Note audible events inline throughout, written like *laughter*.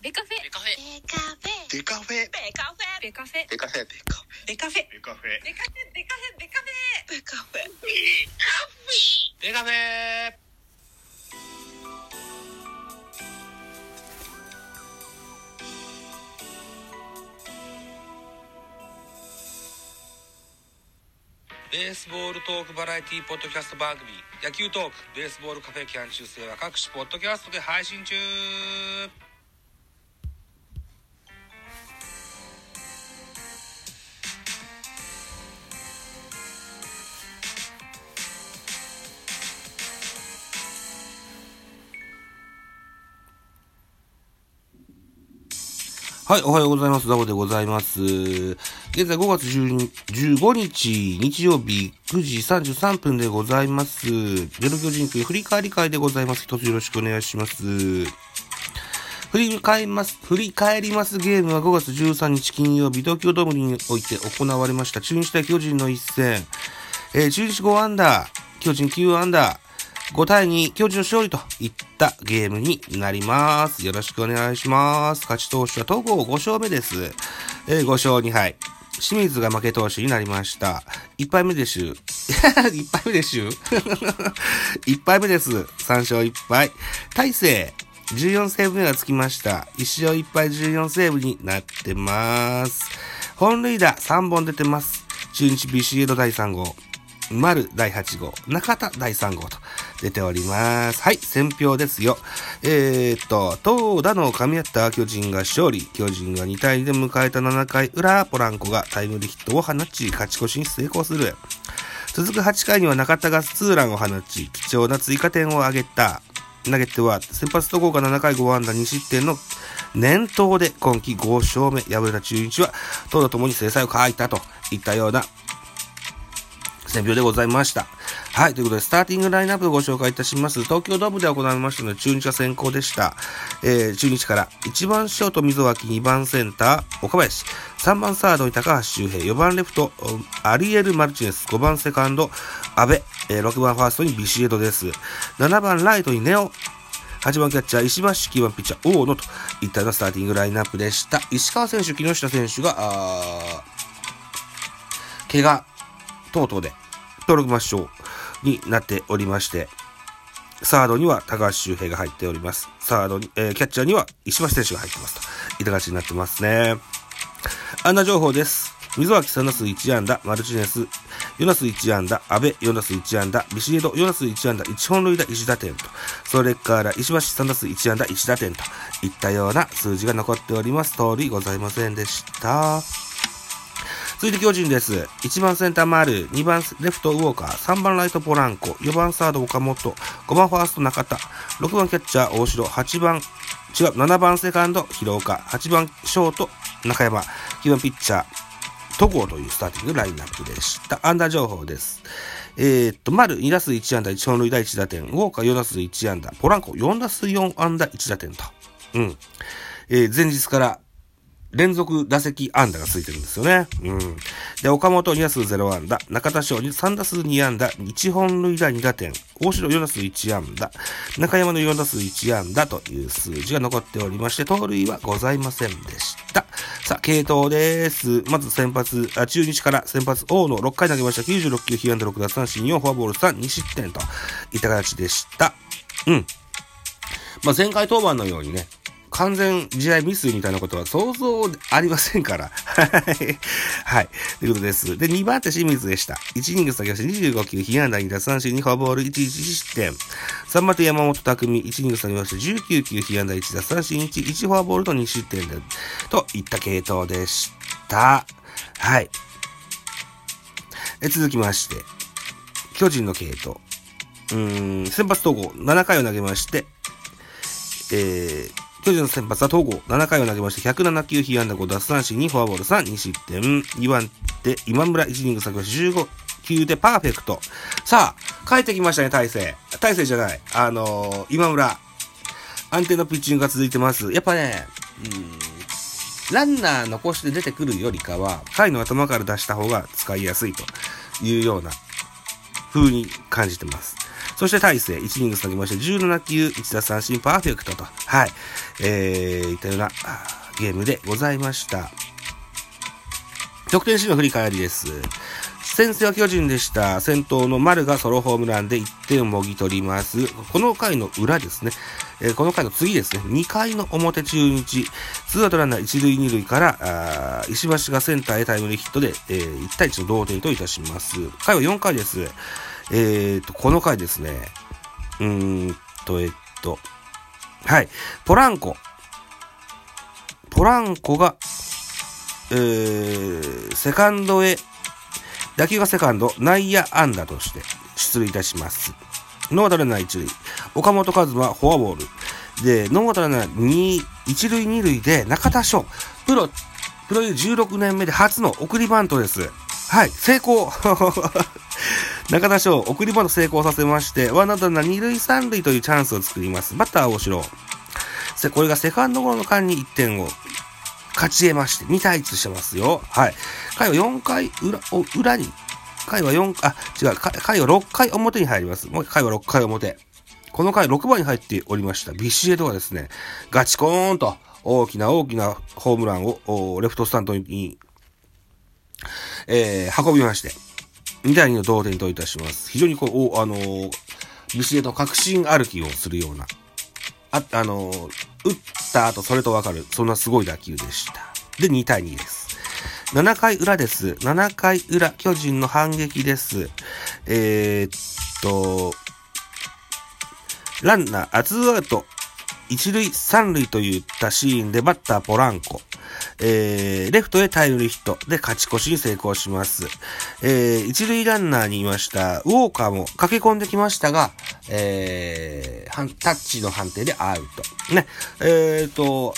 ベカフェ。ベカフェ。ベカフェ。デカフェ。ベカフェ。ベカフェ。デカフェベカフェデカフェ。ベカフェベカフェベカフェ。ベカフェ。ベカフェ。ベースボールトークバラエティポッドキャスト番組。野球トークベースボールカフェキャン中世は各種ポッドキャストで配信中はい、おはようございます。ザボでございます。現在5月15日、日曜日9時33分でございます。ゼロ巨人区振り返り会でございます。一つよろしくお願いします。振り返ります、振り返りますゲームは5月13日金曜日、東京ドームにおいて行われました中日対巨人の一戦。えー中日5アンダー、巨人9アンダー、5対2、巨人の勝利といったゲームになります。よろしくお願いします。勝ち投手は戸郷5勝目です。えー5勝2敗。清水が負け投手になりました。1敗目でしゅ。*laughs* 1敗目でしゅ ?1 *laughs* 敗目です。3勝1敗。大勢、14セーブ目がつきました。1勝1敗14セーブになってます。本塁打3本出てます。中日ビシエド第3号。丸第8号、中田第3号と出ております。はい、選票ですよ。えー、っと、投打の噛み合った巨人が勝利。巨人が2対2で迎えた7回裏、ポランコがタイムリーヒットを放ち、勝ち越しに成功する。続く8回には中田がツーランを放ち、貴重な追加点を挙げた。投げては、先発戸郷が7回5安打2失点の年頭で今季5勝目。敗れた中日は、投打ともに制裁を書いたといったような選票でございました。はい。ということで、スターティングラインナップをご紹介いたします。東京ドームで行われましたので、中日が先行でした。えー、中日から、1番ショート溝脇、2番センター、岡林、3番サードに高橋周平、4番レフト、アリエル・マルチネス、5番セカンド、阿部、えー、6番ファーストにビシエドです。7番ライトにネオ、8番キャッチャー、石橋、9番ピッチャー、大野といったようなスターティングラインナップでした。石川選手、木下選手が、あ怪我等々で登録抹消になっておりまして、サードには高橋周平が入っております。サードに、えーキャッチャーには石橋選手が入ってますと。いた形になってますね。安打情報です。溝脇3打数1安打、マルチネス4打数1安打、阿部4打数1安打、ビシエド4打数1安打、1本塁打1打点と、それから石橋3打数1安打1打点といったような数字が残っております。通りございませんでした。続いて巨人です。1番センター丸、2番レフトウォーカー、3番ライトポランコ、4番サード岡本、5番ファースト中田、6番キャッチャー大城、8番、違う、7番セカンド広岡、8番ショート中山、9番ピッチャー戸郷というスターティングラインナップでした。アンダー情報です。えー、っと、丸2打数1安打、1本塁打1打点、ウォーカー4打数1安打、ポランコ4打数4安打1打点と。うん。えー前日から連続打席安打がついてるんですよね。うん。で、岡本2打数0安打、中田翔に3打数2安打、1本塁打2打点、大城4打数1安打、中山の4打数1安打という数字が残っておりまして、盗塁はございませんでした。さあ、系統です。まず先発、あ中日から先発、大野6回投げました。96球、被安打6奪三振4、フォアボール3、2失点といった形でした。うん。まあ、前回登板のようにね、完全試合ミスみたいなことは想像ありませんから。*laughs* はい。ということです。で、2番手清水でした。1イニング下げまし25球、被安打2奪三振2フォアボール1、1失点。3番手山本匠、1イニング下げまして19球、被安打1奪三振1、1フォアボールと2失点で、といった系統でした。はい。え続きまして、巨人の系統。うん、先発統合7回を投げまして、えー、巨人の先発は東郷、7回を投げまして、107球、被安打5奪三振2、フォアボール3、2失点。2番手、今村、1イニング先まし15球でパーフェクト。さあ、帰ってきましたね、大勢。大勢じゃない。あのー今村。安定のピッチングが続いてます。やっぱね、うん、ランナー残して出てくるよりかは、回の頭から出した方が使いやすいというような風に感じてます。そして大勢、1イニング下げまして、17球、1打三振、パーフェクトと、はい、えー、いったようなゲームでございました。得点シーンの振り返りです。先制は巨人でした。先頭の丸がソロホームランで1点をもぎ取ります。この回の裏ですね。えー、この回の次ですね。2回の表中日。ツーアウトランナー1塁2塁から、あ石橋がセンターへタイムリーヒットで、えー、1対1の同点といたします。回は4回です。えーと、この回ですね。うーんと、えっと、はい。ポランコ。ポランコが、えー、セカンドへ打球がセカンド、内野安打として出塁いたします。ノーアウトランナー一塁。岡本和真フォアボール。で、ノーアウトランナー2、一塁二塁で中田翔。プロ、プロ16年目で初の送りバントです。はい、成功中田翔、送りバント成功させまして、ワンアウト二塁三塁というチャンスを作ります。バッター大城。これがセカンドゴロの間に1点を勝ち得まして、2対1してますよ。はい。回は4回裏、裏に、回は4、あ、違う、回は6回表に入ります。もう回は6回表。この回6番に入っておりました。ビシエドがですね、ガチコーンと大きな大きなホームランをレフトスタンドに、えー、運びまして、2対2の同点といたします。非常にこう、あのー、ビシエド確信歩きをするような、あ、あのー、打った後それとわかる、そんなすごい打球でした。で、2対2です。7回裏です。7回裏、巨人の反撃です。えー、っと、ランナー、アツーアウト、一塁三塁といったシーンでバッターポランコ。えー、レフトへタイムリーヒットで勝ち越しに成功します。えー、一塁ランナーにいました、ウォーカーも駆け込んできましたが、えー、タッチの判定でアウト。ね、えーと、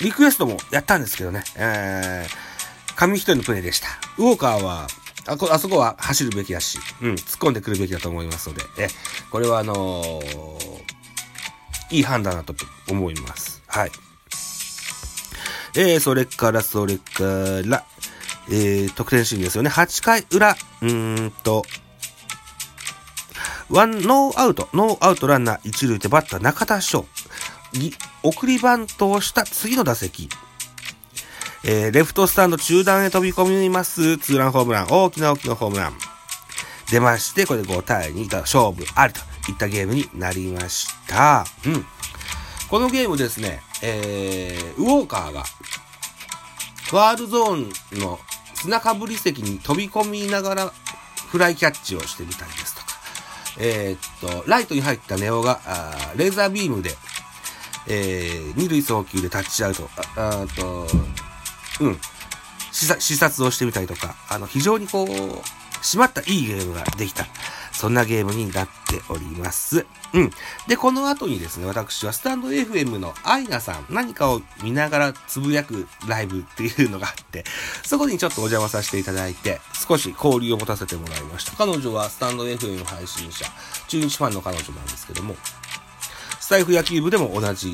リクエストもやったんですけどね、えー、紙一重のプレーでした。ウォーカーは、あこ、あそこは走るべきだし、うん、突っ込んでくるべきだと思いますので、え、これはあのー、いい判断だと思います。はい。えー、それから、それから、えー、得点シーンですよね。8回裏、うーんと、ワン、ノーアウト、ノーアウトランナー一塁でバッター中田翔。送りバントをした次の打席。えー、レフトスタンド中段へ飛び込みます。ツーランホームラン。大きな大きなホームラン。出まして、これで5対2と勝負あるといったゲームになりました。うん。このゲームですね、えー、ウォーカーが、ファールゾーンの砂かぶり席に飛び込みながらフライキャッチをしてみたりですとか、えー、っと、ライトに入ったネオが、あレーザービームで、えー、二塁送球でタッチアウト、ああと、うん、視察をしてみたりとか、あの、非常にこう、締まったいいゲームができた。そんなゲームになっております。うん。で、この後にですね、私はスタンド FM のアイナさん、何かを見ながらつぶやくライブっていうのがあって、そこにちょっとお邪魔させていただいて、少し交流を持たせてもらいました。彼女はスタンド FM 配信者、中日ファンの彼女なんですけども、スタイフ野球部でも同じ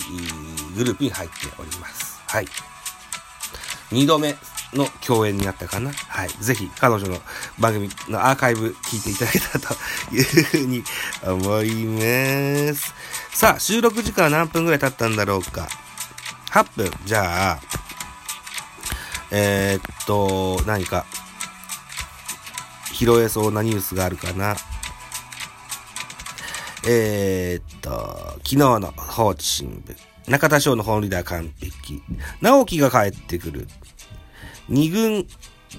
グループに入っております。はい。二度目の共演になったかな。はい。ぜひ、彼女の番組のアーカイブ聞いていただけたらというふうに思います。さあ、収録時間は何分ぐらい経ったんだろうか。8分。じゃあ、えー、っと、何か、拾えそうなニュースがあるかな。えー、っと、昨日の放置新聞。中田翔の本リーダー完璧。直樹が帰ってくる。二軍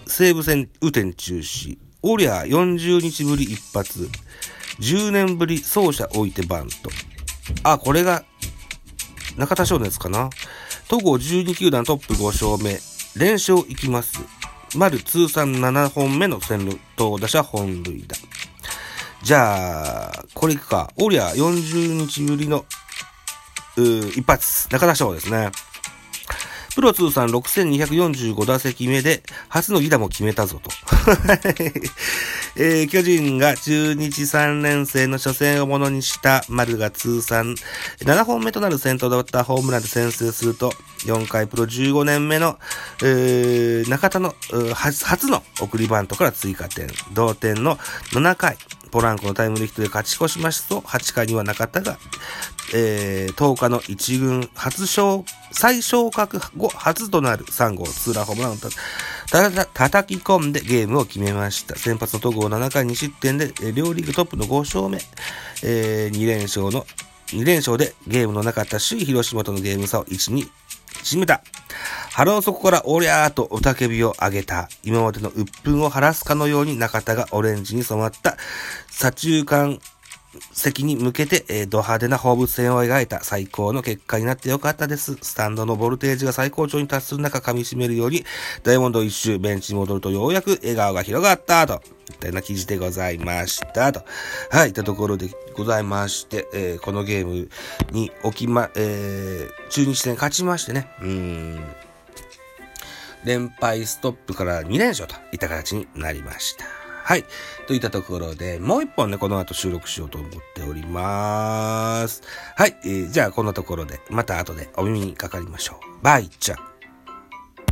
西武戦雨天中止。おりゃ40日ぶり一発。10年ぶり走者置いてバント。あ、これが中田翔のやつかな。戸郷12球団トップ5勝目。連勝いきます。丸通算7本目の先頭打者本塁打。じゃあ、これいくか。おりゃ40日ぶりの、一発。中田翔ですね。プロ通算6245打席目で、初の犠打も決めたぞと。*laughs* えー、巨人が中日3連戦の初戦をものにした丸が通算7本目となる先頭だったホームランで先制すると、4回プロ15年目の、えー、中田の初の送りバントから追加点、同点の7回、ポランコのタイムリーヒットで勝ち越しますと、8回には中田が、えー、10日の1軍初昇、再昇格後初となる3号ツーランホームランを打った。た叩き込んでゲームを決めました。先発の戸郷7回2失点で、両リーグトップの5勝目、えー、2連勝の、2連勝でゲームのなかった首位広島とのゲーム差を1に縮めた。腹の底からおりゃーとおたけびを上げた。今までの鬱憤を晴らすかのように中田がオレンジに染まった左中間席に向けて、えー、ド派手な放物線を描いた最高の結果になってよかったです。スタンドのボルテージが最高潮に達する中噛み締めるように、ダイヤモンド一周ベンチに戻るとようやく笑顔が広がったと。いったような記事でございました。と。はい、いったところでございまして、えー、このゲームに起きま、えー、中日戦勝ちましてね、うーん、連敗ストップから2連勝といった形になりました。はい。といったところで、もう一本ね、この後収録しようと思っております。はい。えー、じゃあ、こんなところで、また後でお耳にかかりましょう。バイチャ